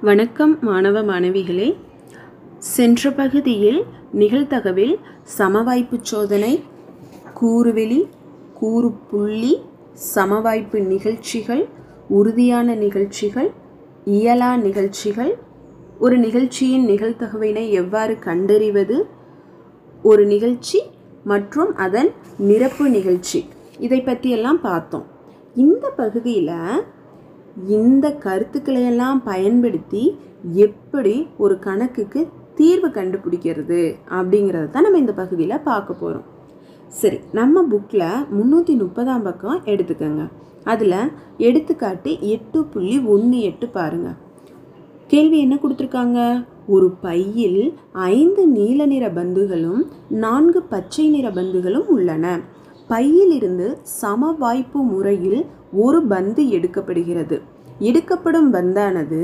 வணக்கம் மாணவ மாணவிகளே. சென்ற பகுதியில் நிகழ்தகவில் சமவாய்ப்பு சோதனை கூறுவெளி கூறுப்புள்ளி சமவாய்ப்பு நிகழ்ச்சிகள் உறுதியான நிகழ்ச்சிகள் இயலா நிகழ்ச்சிகள். ஒரு நிகழ்ச்சியின் நிகழ்தகவினை எவ்வாறு கண்டறிவது? ஒரு நிகழ்ச்சி மற்றும் அதன் நிரப்பு நிகழ்ச்சி. இதை பற்றியெல்லாம் பார்த்தோம். இந்த பகுதியில் இந்த கருத்துக்களையெல்லாம் பயன்படுத்தி எப்படி ஒரு கணக்குக்கு தீர்வு கண்டுபிடிக்கிறது அப்படிங்கிறத தான் நம்ம இந்த பகுதியில் பார்க்க போகிறோம் சரி நம்ம புக்கில் முந்நூற்றி முப்பதாம் பக்கம் எடுத்துக்கோங்க. அதில் எடுத்துக்காட்டு எட்டு புள்ளி ஒன்று எட்டு பாருங்கள் கேள்வி என்ன கொடுத்துருக்காங்க? ஒரு பையில் ஐந்து நீல நிற பந்துகளும் நான்கு பச்சை நிற பந்துகளும் உள்ளன. பையிலிருந்து சம வாய்ப்பு முறையில் ஒரு பந்து எடுக்கப்படுகிறது. எடுக்கப்படும் பந்தானது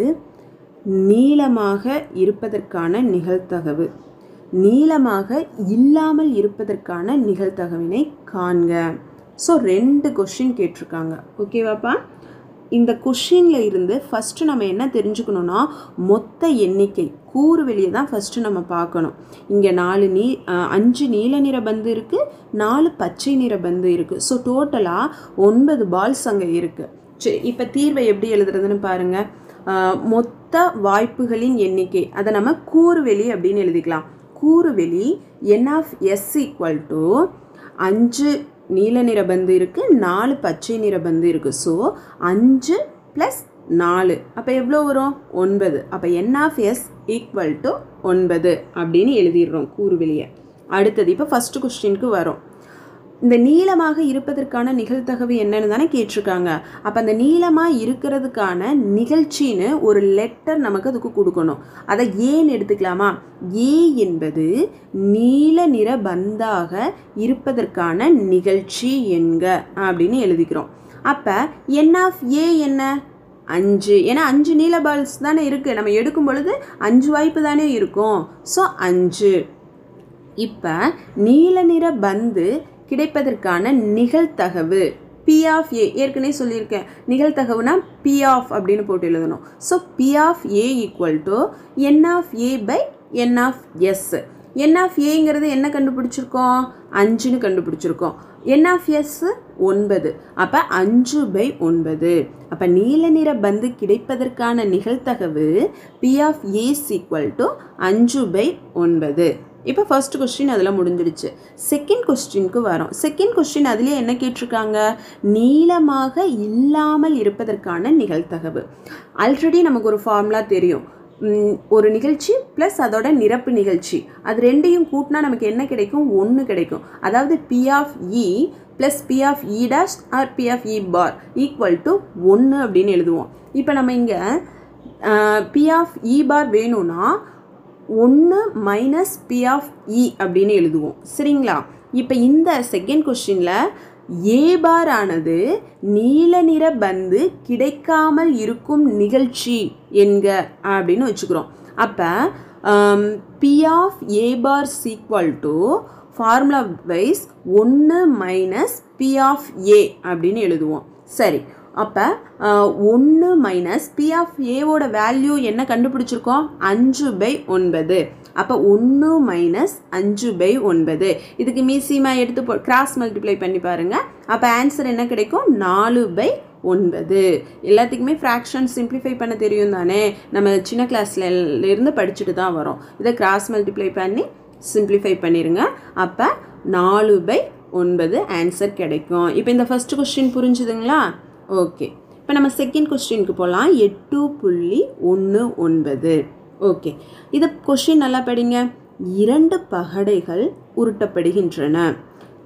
நீளமாக இருப்பதற்கான நிகழ்தகவு. நீளமாக இல்லாமல் இருப்பதற்கான நிகழ்தகவினை காண்க. ஸோ ரெண்டு கொஷின் கேட்டிருக்காங்க. ஓகேவாப்பா இந்த கொஷினில் இருந்து ஃபஸ்ட்டு நம்ம என்ன தெரிஞ்சுக்கணுன்னா மொத்த எண்ணிக்கை. கூறு வெளியே தான் ஃபஸ்ட்டு நம்ம பார்க்கணும். இங்கே நாலு நீ அஞ்சு நீல நிற பந்து இருக்குது நாலு பச்சை நிற பந்து இருக்குது ஸோ டோட்டலாக ஒன்பது பால்ஸ் அங்கே இருக்குது சரி இப்போ தீர்வை எப்படி எழுதுறதுன்னு பாருங்கள் மொத்த வாய்ப்புகளின் எண்ணிக்கை. அதை நம்ம கூறுவெளி அப்படின்னு எழுதிக்கலாம். கூறுவெளி N of S equal to அஞ்சு நீல நிற பந்து இருக்குது நாலு பச்சை நிற பந்து இருக்குது ஸோ அஞ்சு ப்ளஸ் நாலு. அப்போ எவ்வளோ வரும்? ஒன்பது. அப்போ N of S equal to ஒன்பது அப்படின்னு எழுதிடுறோம் கூறுவெளியை அடுத்தது இப்போ ஃபஸ்ட்டு கொஸ்டினுக்கு வரும். இந்த நீளமாக இருப்பதற்கான நிகழ்த்தகவு என்னன்னு தானே கேட்டிருக்காங்க. அப்போ அந்த நீளமாக இருக்கிறதுக்கான நிகழ்ச்சின்னு ஒரு லெட்டர் நமக்கு அதுக்கு கொடுக்கணும். அதை ஏன்னு எடுத்துக்கலாமா? ஏ என்பது நீல நிற பந்தாக இருப்பதற்கான நிகழ்ச்சி என்க அப்படின்னு எழுதிக்கிறோம். அப்போ என் ஆஃப் ஏ என்ன? அஞ்சு. ஏன்னா அஞ்சு நீல பால்ஸ் தானே இருக்குது நம்ம எடுக்கும் பொழுது அஞ்சு வாய்ப்பு தானே இருக்கும். ஸோ அஞ்சு. இப்போ நீல நிற பந்து கிடைப்பதற்கான நிகழ்தகவு பி ஆஃப் ஏ ஏற்கனவே சொல்லியிருக்கேன். நிகழ்த்தகவுனா பி ஆஃப் அப்படின்னு போட்டு எழுதணும். So P of A equal to N of A by N of S N of ஏங்கிறது என்ன கண்டுபிடிச்சிருக்கோம்? அஞ்சுன்னு கண்டுபிடிச்சிருக்கோம். என் ஆஃப் எஸ் ஒன்பது. அப்போ அஞ்சு பை ஒன்பது. அப்போ நீல நிற பந்து கிடைப்பதற்கான நிகழ்த்தகவு P of A equal to அஞ்சு பை ஒன்பது. இப்போ ஃபர்ஸ்ட் கொஸ்டின் அதில் முடிஞ்சிடுச்சு. செகண்ட் கொஸ்டினுக்கு வரோம். செகண்ட் கொஸ்டின் அதுலேயே என்ன கேட்டிருக்காங்க? நீளமாக இல்லாமல் இருப்பதற்கான நிகழ்த்தகவு ஆல்ரெடி நமக்கு ஒரு ஃபார்முலா தெரியும். ஒரு நிகழ்ச்சி ப்ளஸ் அதோட நிரப்பு நிகழ்ச்சி. அது ரெண்டையும் கூட்டினா நமக்கு என்ன கிடைக்கும்? ஒன்று கிடைக்கும். அதாவது P of E plus P of E dash or P of E bar equal to ஒன்று அப்படின்னு எழுதுவோம். இப்போ நம்ம இங்கே P of E bar e வேணும்னா ஒன்று மைனஸ் பி ஆஃப் இ அப்படின்னு எழுதுவோம். சரிங்களா? இப்போ இந்த செகண்ட் கொஸ்டினில் ஏ பார் ஆனது நீல நிற பந்து கிடைக்காமல் இருக்கும் நிகழ்ச்சி என்க அப்படின்னு வச்சுக்கிறோம். அப்போ P of A bar is equal to formula wise ஒன்று மைனஸ் பி ஆஃப் ஏ அப்படின்னு எழுதுவோம். சரி. அப்போ ஒன்று மைனஸ் பி ஆஃப் ஏவோட வேல்யூ என்ன கண்டுபிடிச்சிருக்கோம்? அஞ்சு பை ஒன்பது. அப்போ ஒன்று மைனஸ் அஞ்சு பை ஒன்பது. இதுக்கு மீசிமா எடுத்து போ கிராஸ் மல்டிப்ளை பண்ணி பாருங்கள் அப்போ ஆன்சர் என்ன கிடைக்கும்? நாலு பை ஒன்பது. எல்லாத்துக்குமே ஃப்ராக்ஷன் சிம்பிளிஃபை பண்ண தெரியும் தானே? நம்ம சின்ன கிளாஸ்ல இருந்து படிச்சுட்டு தான் வரோம். இதை கிராஸ் மல்டிப்ளை பண்ணி சிம்பிளிஃபை பண்ணிடுங்க அப்போ நாலு பை ஒன்பது ஆன்சர் கிடைக்கும். இப்போ இந்த ஃபஸ்ட்டு கொஸ்டின் புரிஞ்சுதுங்களா? ஓகே இப்போ நம்ம செகண்ட் கொஸ்டினுக்கு போகலாம் எட்டு புள்ளி ஒன்று ஒன்பது. ஓகே இது கொஸ்டின் நல்லா படிங்க. இரண்டு பகடைகள் உருட்டப்படுகின்றன.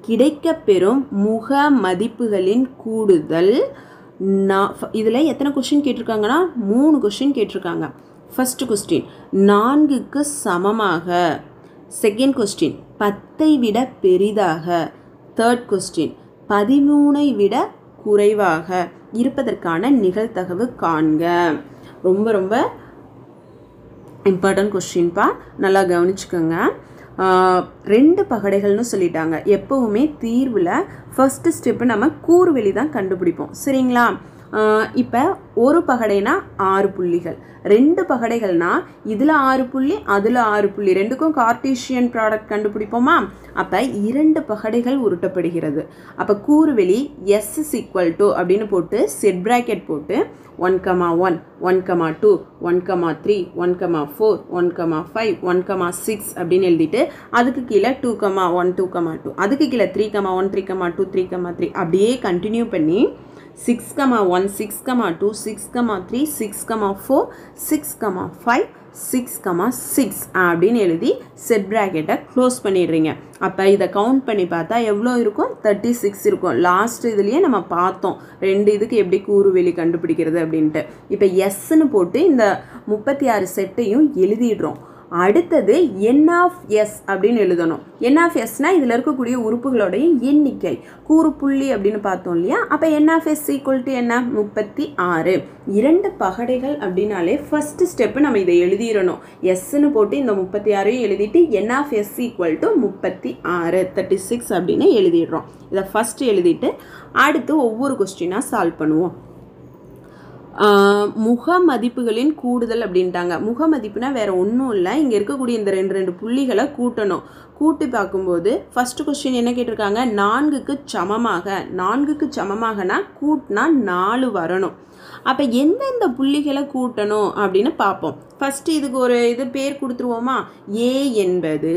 கிடைக்கப்பெறும் முக மதிப்புகளின் கூடுதல் இதில் எத்தனை கொஸ்டின் கேட்டிருக்காங்கன்னா மூணு கொஸ்டின் கேட்டிருக்காங்க. ஃபஸ்ட்டு கொஸ்டின் நான்குக்கு சமமாக. செகண்ட் கொஸ்டின் பத்தை விட பெரிதாக. தேர்ட் கொஸ்டின் பதிமூனை விட குறைவாக இருப்பதற்கான நிகழ்தகவு காண்க. ரொம்ப ரொம்ப இம்பார்ட்டன்ட் கொஸ்டின்ப்பா நல்லா கவனிச்சுக்கோங்க. ரெண்டு பகடைகள்னு சொல்லிட்டாங்க. எப்போவுமே தீர்வில் ஃபஸ்ட்டு ஸ்டெப்பு நம்ம கூறுவெளி தான் கண்டுபிடிப்போம். சரிங்களா? இப்போ ஒரு பகடைனா ஆறு புள்ளிகள். ரெண்டு பகடைகள்னா இதில் ஆறு புள்ளி அதில் ஆறு புள்ளி. ரெண்டுக்கும் கார்டீஷியன் ப்ராடக்ட் கண்டுபிடிப்போமா? அப்போ இரண்டு பகடைகள் உருட்டப்படுகிறது. அப்போ கூறுவெளி எஸ் இஸ் ஈக்குவல் டு அப்படின்னு போட்டு செட் ப்ராக்கெட் போட்டு one comma one one comma two one comma three one comma four one comma five one comma six அப்படின்னு எழுதிட்டு அதுக்கு கீழே two comma one two comma two அதுக்கு கீழே three comma one three comma two three comma three அப்படியே continue பண்ணி six comma one six comma two six comma three six comma four six comma five six comma six அப்படின்னு எழுதி set ப்ராக்கெட்டை close பண்ணிடுறீங்க. அப்போ இதை count பண்ணி பார்த்தா எவ்வளோ இருக்கும்? தேர்ட்டி சிக்ஸ் இருக்கும். லாஸ்ட் இதுலேயே நம்ம பார்த்தோம். ரெண்டு இதுக்கு எப்படி கூறுவெளி கண்டுபிடிக்கிறது அப்படின்ட்டு. இப்போ எஸ்ன்னு போட்டு இந்த முப்பத்தி ஆறு செட்டையும் எழுதிடுறோம். அடுத்தது என் ஆஃப் எஸ் அப்படின்னு எழுதணும். என் ஆஃப் எஸ்னால் இதில் இருக்கக்கூடிய உறுப்புகளுடைய எண்ணிக்கை கூறு புள்ளி அப்படின்னு பார்த்தோம் இல்லையா? அப்போ N of S equal to என்ன முப்பத்தி ஆறு. இரண்டு பகடைகள் அப்படின்னாலே ஃபஸ்ட்டு ஸ்டெப்பு நம்ம இதை எழுதிடணும். எஸ்ன்னு போட்டு இந்த முப்பத்தி ஆறையும் எழுதிட்டு N of S equal to முப்பத்தி ஆறு தேர்ட்டி சிக்ஸ் அப்படின்னு எழுதிடுறோம். இதை ஃபஸ்ட்டு எழுதிட்டு அடுத்து ஒவ்வொரு கொஸ்டினாக சால்வ் பண்ணுவோம். முக மதிப்புகளின் கூடுதல் அப்படின்ட்டாங்க. முக மதிப்புனா வேற ஒன்றும் இல்லை. இங்கே இருக்கக்கூடிய இந்த ரெண்டு ரெண்டு புள்ளிகளை கூட்டணும். கூட்டி பார்க்கும்போது ஃபஸ்ட்டு கொஸ்டின் என்ன கேட்டிருக்காங்க? நான்குக்கு சமமாக. நான்குக்கு சமமாகனா கூட்டினா நாலு வரணும். அப்போ எந்தெந்த புள்ளிகளை கூட்டணும் அப்படின்னு பார்ப்போம். ஃபஸ்ட்டு இதுக்கு ஒரு இது பேர் கொடுத்துருவோமா? ஏ என்பது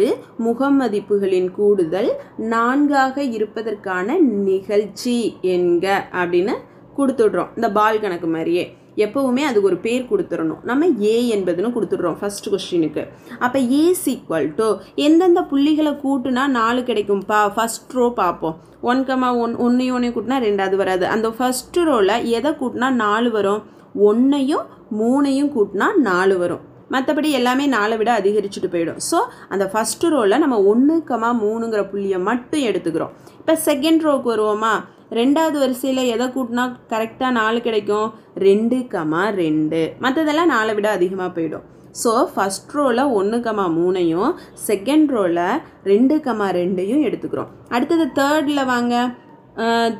முகமதிப்புகளின் கூடுதல் நான்காக இருப்பதற்கான நிகழ்ச்சி என்க அப்படின்னு கொடுத்துடுறோம். இந்த பால் கணக்கு மாதிரியே. எப்போவுமே அதுக்கு ஒரு பேர் கொடுத்துடணும். நம்ம ஏ என்பதுன்னு கொடுத்துடுறோம் ஃபர்ஸ்ட் கொஸ்டினுக்கு அப்போ ஏ சீக்வல் டு எந்தெந்த புள்ளிகளை கூட்டுனா நாலு கிடைக்கும்ப்பா ஃபர்ஸ்ட் ரோ பார்ப்போம். ஒன் கமா ஒன் ஒன்றையும் ஒன்றையும் கூட்டினா ரெண்டாவது வராது. அந்த ஃபர்ஸ்ட் ரோவில் எதை கூட்டினா நாலு வரும்? ஒன்றையும் மூணையும் கூட்டினா நாலு வரும். மற்றபடி எல்லாமே நாளை விட அதிகரிச்சுட்டு போயிடும். ஸோ அந்த ஃபஸ்ட்டு ரோவில் நம்ம ஒன்று கமா மூணுங்கிற புள்ளியை மட்டும் எடுத்துக்கிறோம். இப்போ செகண்ட் ரோவுக்கு வருவோமா? ரெண்டாவது வரிசையில் எதை கூட்டினா கரெக்டாக நாலு கிடைக்கும்? ரெண்டு கமா ரெண்டு. மற்றதெல்லாம் நாளை விட அதிகமாக போயிடும். ஸோ ஃபஸ்ட் ரோவில் ஒன்று கமா மூணையும் செகண்ட் ரோவில் ரெண்டு கமா ரெண்டையும் எடுத்துக்கிறோம். அடுத்தது தேர்டில் வாங்க.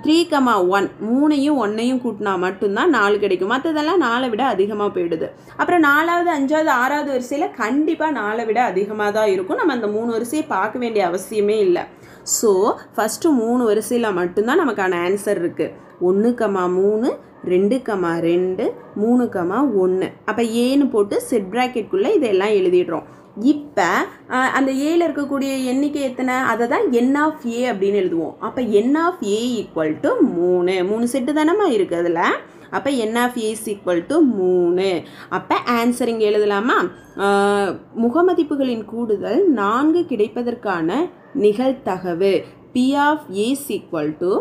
த்ரீ கமா ஒன் மூணையும் ஒன்றையும் கூட்டினா மட்டும்தான் நாலு கிடைக்கும். மற்றதெல்லாம் நாலை விட அதிகமாக போயிடுது. அப்புறம் நாலாவது அஞ்சாவது ஆறாவது வரிசையில் கண்டிப்பாக நாலை விட அதிகமாக தான் இருக்கும். நம்ம அந்த மூணு வரிசையை பார்க்க வேண்டிய அவசியமே இல்லை. ஸோ ஃபஸ்ட்டு மூணு வரிசையில் மட்டும்தான் நமக்கான ஆன்சர் இருக்குது ஒன்று கமா மூணு ரெண்டு கமா ரெண்டு மூணு கமா ஒன்று அப்போ ஏன்னு போட்டு செட் ப்ராக்கெட்குள்ளே இதெல்லாம் எழுதிடுறோம். இப்போ அந்த ஏயில் இருக்கக்கூடிய எண்ணிக்கை எத்தனை? அதை தான் என் ஆஃப் ஏ அப்படின்னு எழுதுவோம். அப்போ N of A equal to மூணு. மூணு செட்டு தானம்மா இருக்குது அதில்? அப்போ N of A is equal to மூணு. அப்போ ஆன்சர் இங்கே எழுதலாமா? முகமதிப்புகளின் கூடுதல் நான்கு கிடைப்பதற்கான நிகழ்தகவு. P of A equal to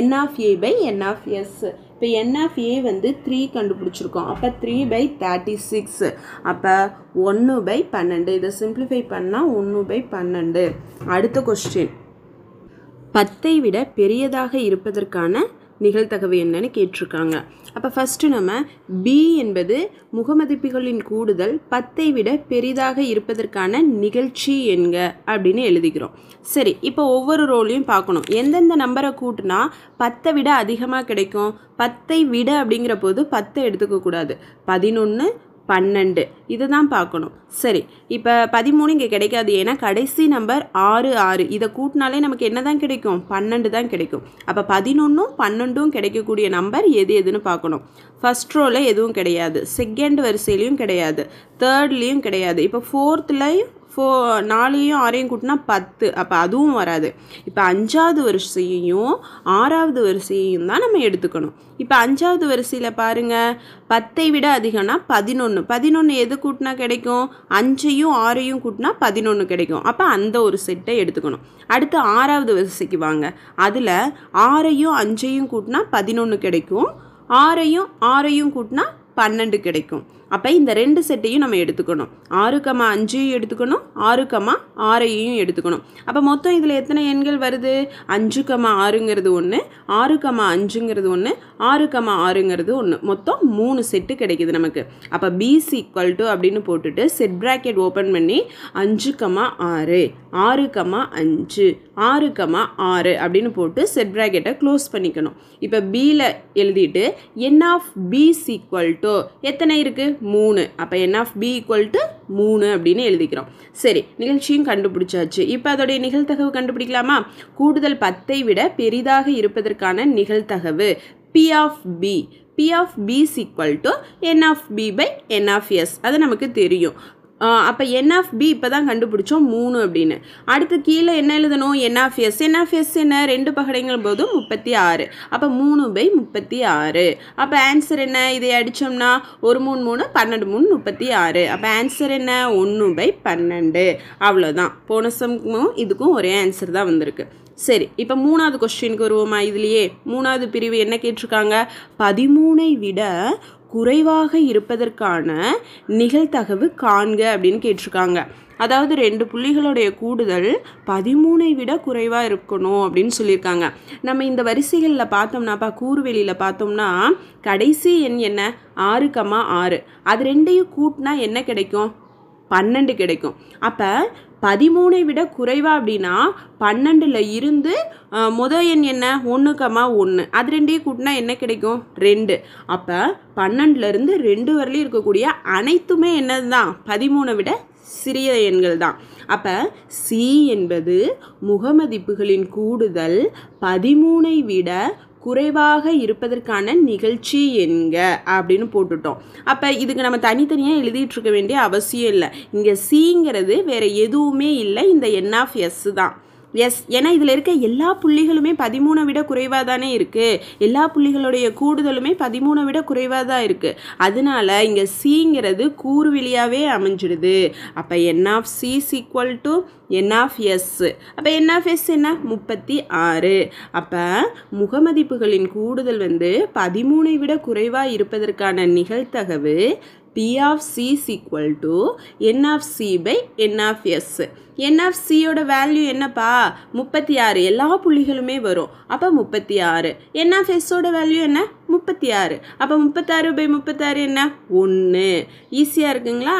N of A by N of S இப்போ என் ஆஃப் ஏ வந்து த்ரீ கண்டுபிடிச்சிருக்கோம். அப்போ த்ரீ பை தேர்ட்டி சிக்ஸ் அப்போ ஒன்று பை பன்னெண்டு. இதை சிம்பிளிஃபை பண்ணால் ஒன்று பை பன்னெண்டு. அடுத்த கொஸ்டின் பத்தை விட பெரியதாக இருப்பதற்கான நிகழ்த்தகவை என்னன்னு கேட்டிருக்காங்க. அப்போ ஃபஸ்ட்டு நம்ம பி என்பது முகமதிப்புகளின் கூடுதல் பத்தை விட பெரிதாக இருப்பதற்கான நிகழ்ச்சி என்க அப்படின்னு எழுதிக்கிறோம் சரி இப்போ ஒவ்வொரு ரோலையும் பார்க்கணும். எந்தெந்த நம்பரை கூட்டினா பத்தை விட அதிகமாக கிடைக்கும்? பத்தை விட அப்படிங்கிற போது பத்தை எடுத்துக்கக்கூடாது. பதினொன்று பன்னெண்டு. இதை தான் பார்க்கணும். சரி இப்போ பதிமூணு இங்கே கிடைக்காது. ஏன்னா கடைசி நம்பர் ஆறு ஆறு. இதை கூட்டினாலே நமக்கு என்ன தான் கிடைக்கும்? பன்னெண்டு தான் கிடைக்கும். அப்போ பதினொன்றும் பன்னெண்டும் கிடைக்கக்கூடிய நம்பர் எது எதுன்னு பார்க்கணும். ஃபஸ்ட் ரோவில் எதுவும் கிடையாது. செகண்ட் வரிசையிலையும் கிடையாது. தேர்ட்லேயும் கிடையாது. இப்போ ஃபோர்த்துலேயும் ஃபோ நாலையும் ஆறையும் கூட்டினா பத்து. அப்போ அதுவும் வராது. இப்போ அஞ்சாவது வரிசையையும் ஆறாவது வரிசையையும் தான் நம்ம எடுத்துக்கணும். இப்போ அஞ்சாவது வரிசையில் பாருங்கள் பத்தை விட அதிகம்னா பதினொன்று பதினொன்று எது கூட்டினா கிடைக்கும்? அஞ்சையும் ஆறையும் கூட்டினா பதினொன்று கிடைக்கும். அப்போ அந்த ஒரு செட்டை எடுத்துக்கணும். அடுத்து ஆறாவது வரிசைக்கு வாங்க. அதில் ஆறையும் அஞ்சையும் கூட்டினா பதினொன்று கிடைக்கும். ஆறையும் ஆறையும் கூட்டினா பன்னெண்டு கிடைக்கும். அப்போ இந்த ரெண்டு செட்டையும் நம்ம எடுத்துக்கணும். ஆறு கமா அஞ்சையும் எடுத்துக்கணும் ஆறு கமா ஆறையும் எடுத்துக்கணும். அப்போ மொத்தம் இதில் எத்தனை எண்கள் வருது? அஞ்சு கமா ஆறுங்கிறது ஒன்று ஆறு கமா அஞ்சுங்கிறது ஒன்று ஆறு கமா ஆறுங்கிறது ஒன்று மொத்தம் மூணு செட்டு கிடைக்குது நமக்கு. அப்போ பிஸ் ஈக்குவல் டு அப்படின்னு போட்டுட்டு செட் ப்ராக்கெட் ஓப்பன் பண்ணி அஞ்சு கமா ஆறு ஆறு கமா அஞ்சு ஆறு கமா ஆறு அப்படின்னு போட்டு செட் ப்ராக்கெட்டை க்ளோஸ் பண்ணிக்கணும். இப்போ பியில் எழுதிட்டு N of B equal to எத்தனை இருக்குது மூணு. அப்போ N of B equal to மூணு அப்படின்னு எழுதிக்கிறோம். சரி நிகழ்ச்சியும் கண்டுபிடிச்சாச்சு. இப்போ அதோடைய நிகழ்த்தகவு கண்டுபிடிக்கலாமா? கூடுதல் பத்தை விட பெரிதாக இருப்பதற்கான நிகழ்த்தகவு P of B P of B equal to N of B by N of S அது நமக்கு தெரியும். அப்போ என் ஆஃப் பி இப்போ தான் கண்டுபிடிச்சோம் மூணு அப்படின்னு. அடுத்து கீழே என்ன எழுதணும்? N of S N of S என்ன? ரெண்டு பகடைங்கள் போது முப்பத்தி ஆறு. அப்போ மூணு பை முப்பத்தி ஆறு. அப்போ ஆன்சர் என்ன? இதை அடித்தோம்னா ஒரு மூணு மூணு பன்னெண்டு மூணு முப்பத்தி ஆறு. அப்போ ஆன்சர் என்ன? ஒன்று பை பன்னெண்டு. அவ்வளோதான் போன சம்க்கும் இதுக்கும் ஒரே ஆன்சர் தான் வந்திருக்கு. சரி இப்போ மூணாவது கொஸ்டினுக்கு வருவோமா இதுலேயே? மூணாவது பிரிவு என்ன கேட்டிருக்காங்க? பதிமூணை விட குறைவாக இருப்பதற்கான நிகழ்தகவு காண்க அப்படின்னு கேட்டிருக்காங்க. அதாவது ரெண்டு புள்ளிகளுடைய கூடுதல் பதிமூனை விட குறைவாக இருக்கணும் அப்படின்னு சொல்லியிருக்காங்க. நம்ம இந்த வரிசைகளில் பார்த்தோம்னாப்பா கூறுவெளியில் பார்த்தோம்னா கடைசி எண் என்ன? ஆறு கமா ஆறு. அது ரெண்டையும் கூட்டினா என்ன கிடைக்கும்? பன்னெண்டு கிடைக்கும். அப்போ பதிமூணை விட குறைவா அப்படின்னா பன்னெண்டில் இருந்து முத எண் என்ன? ஒன்றுக்கமாக ஒன்று அது ரெண்டையும் கூட்டினா என்ன கிடைக்கும்? ரெண்டு. அப்போ பன்னெண்டுலேருந்து ரெண்டு வரலையும் இருக்கக்கூடிய அனைத்துமே என்னது தான் பதிமூணை விட சிறிய எண்கள் தான். அப்போ சி என்பது முகமதிப்புகளின் கூடுதல் பதிமூனை விட குறைவாக இருப்பதற்கான நிகழ்ச்சி என்க அப்படின்னு போட்டுட்டோம். அப்போ இதுக்கு நம்ம தனித்தனியாக எழுதிட்டு இருக்க வேண்டிய அவசியம் இல்லை. இங்கே சிங்கிறது வேற எதுவுமே இல்லை. இந்த என் ஆஃப் எஸ் தான். எஸ் ஏன்னா இதில் இருக்க எல்லா புள்ளிகளுமே பதிமூணை விட குறைவாக தானே இருக்குது எல்லா புள்ளிகளுடைய கூடுதலுமே பதிமூணை விட குறைவாக தான் இருக்குது அதனால இங்கே சிங்கிறது கூர்விலியாகவே அமைஞ்சிடுது. அப்போ N of C equal to N of S அப்போ என் ஆஃப் எஸ் என்ன? முப்பத்தி ஆறு. அப்போ முகமதிப்புகளின் கூடுதல் வந்து பதிமூணை விட குறைவாக இருப்பதற்கான நிகழ்த்தகவு P of C equal to N of C by N of S N சியோட வேல்யூ என்னப்பா? முப்பத்தி ஆறு எல்லா புள்ளிகளுமே வரும். அப்போ முப்பத்தி ஆறு என் எஸ்ஸோட வேல்யூ என்ன? முப்பத்தி ஆறு அப்போ முப்பத்தாறு பை முப்பத்தாறு என்ன? ஒன்று ஈஸியாக இருக்குங்களா?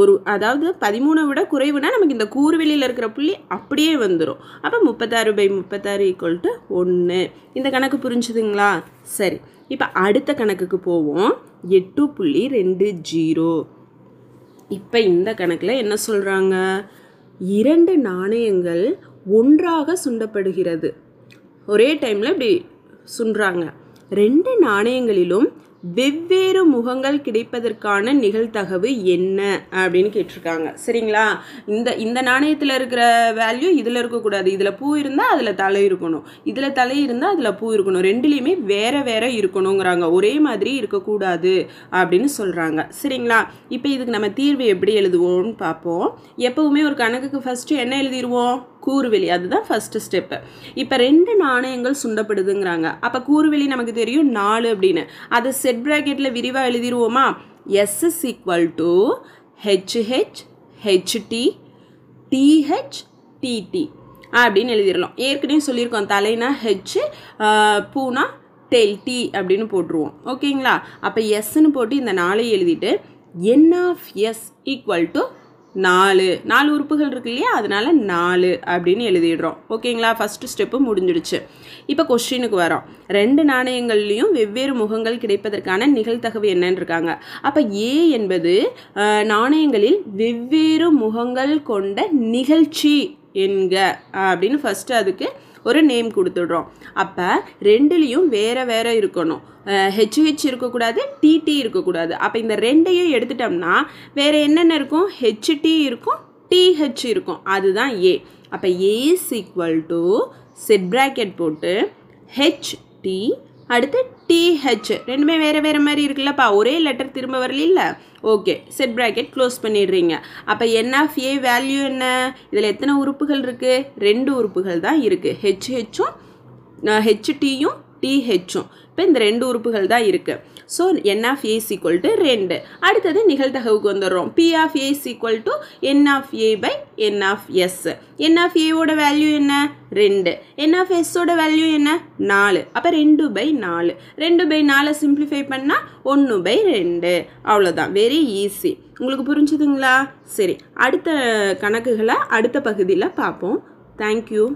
ஒரு அதாவது பதிமூணை விட குறைவுனா நமக்கு இந்த கூறுவெளியில் இருக்கிற புள்ளி அப்படியே வந்துடும் அப்போ முப்பத்தாறு பை முப்பத்தாறு ஈக்குவல் டு ஒன்று இந்த கணக்கு புரிஞ்சுதுங்களா? சரி. இப்போ அடுத்த கணக்குக்கு போவோம். எட்டு புள்ளி ரெண்டு ஜீரோ. இப்போ இந்த கணக்கில் என்ன சொல்கிறாங்க இரண்டு நாணயங்கள் ஒன்றாக சுண்டப்படுகிறது. ஒரே டைமில் இப்படி சுண்டுறாங்க ரெண்டு நாணயங்களிலும் வெவ்வேறு முகங்கள் கிடைப்பதற்கான நிகழ்தகவு என்ன அப்படின்னு கேட்டிருக்காங்க. சரிங்களா? இந்த இந்த நாணயத்தில் இருக்கிற வேல்யூ இதில் இருக்கக்கூடாது. இதில் பூ இருந்தால் அதில் தலை இருக்கணும். இதில் தலை இருந்தால் அதில் பூ இருக்கணும். ரெண்டுலேயுமே வேற வேற இருக்கணுங்கிறாங்க. ஒரே மாதிரி இருக்கக்கூடாது அப்படின்னு சொல்கிறாங்க சரிங்களா? இப்போ இதுக்கு நம்ம தீர்வு எப்படி எழுதுவோம்னு பார்ப்போம். எப்போவுமே ஒரு கணக்குக்கு ஃபஸ்ட்டு என்ன எழுதிடுவோம் கூறுவெளி. அதுதான் ஃபஸ்ட்டு ஸ்டெப்பு இப்போ ரெண்டு நாணயங்கள் சுண்டப்படுதுங்கிறாங்க. அப்போ கூறுவெளி நமக்கு தெரியும் நாலு அப்படின்னு. அதை செட் ப்ராக்கெட்டில் விரிவாக எழுதிடுவோமா S is equal to HH HT TH TT அப்படின்னு எழுதிடலாம். ஏற்கனவே சொல்லியிருக்கோம் தலைனா ஹெச் பூனா டெல் டி அப்படின்னு போட்டுருவோம். ஓகேங்களா? அப்போ எஸ்ன்னு போட்டு இந்த நாளை எழுதிட்டு N of S equal to நாலு நாலு உறுப்புகள் இருக்கு இல்லையா? அதனால் நாலு அப்படின்னு எழுதிடுறோம். ஓகேங்களா? ஃபஸ்ட்டு ஸ்டெப்பு முடிஞ்சிடுச்சு. இப்போ கொஸ்டினுக்கு வரோம். ரெண்டு நாணயங்கள்லேயும் வெவ்வேறு முகங்கள் கிடைப்பதற்கான நிகழ்தகவு என்னன்னு இருக்காங்க. அப்போ ஏ என்பது நாணயங்களில் வெவ்வேறு முகங்கள் கொண்ட நிகழ்ச்சி என்க அப்படின்னு ஃபஸ்ட்டு அதுக்கு ஒரு நேம் கொடுத்துடுறோம். அப்போ ரெண்டுலேயும் வேறு வேறு இருக்கணும். ஹெச்ஹெச் இருக்கக்கூடாது டிடி இருக்கக்கூடாது. அப்போ இந்த ரெண்டையும் எடுத்துட்டோம்னா வேறு என்னென்ன இருக்கும்? ஹெச்டி இருக்கும் டிஹெச் இருக்கும். அதுதான் ஏ அப்போ A is equal to set bracket போட்டு ஹெச்டி அடுத்து டிஹெச் ரெண்டுமே வேறு வேறு மாதிரி இருக்குல்லப்பா. ஒரே லெட்டர் திரும்ப வரல ஓகே செட் ப்ராக்கெட் க்ளோஸ் பண்ணிடுறீங்க. அப்போ என் ஆஃப் ஏ வேல்யூ என்ன? இதில் எத்தனை உறுப்புகள் இருக்குது ரெண்டு உறுப்புகள் தான் இருக்குது ஹெச்ஹெச்சும் ஹெச்டியும் டிஹெச்சும் இப்போ இந்த ரெண்டு உறுப்புகள் தான் இருக்குது so n of A equal to ரெண்டு. அடுத்தது நிகழ்தகவுக்கு வந்துடுறோம். P of A equal to n of A by n of S n of ஏவோட வேல்யூ என்ன? ரெண்டு. என் ஆஃப் எஸ்ஸோட வேல்யூ என்ன? நாலு. அப்போ ரெண்டு பை நாலு. ரெண்டு பை நாலை சிம்பிளிஃபை பண்ணால் ஒன்று பை ரெண்டு. அவ்வளோதான் வெரி ஈஸி உங்களுக்கு புரிஞ்சுதுங்களா? சரி. அடுத்த கணக்குகளை அடுத்த பகுதியில் பார்ப்போம். தேங்க்யூ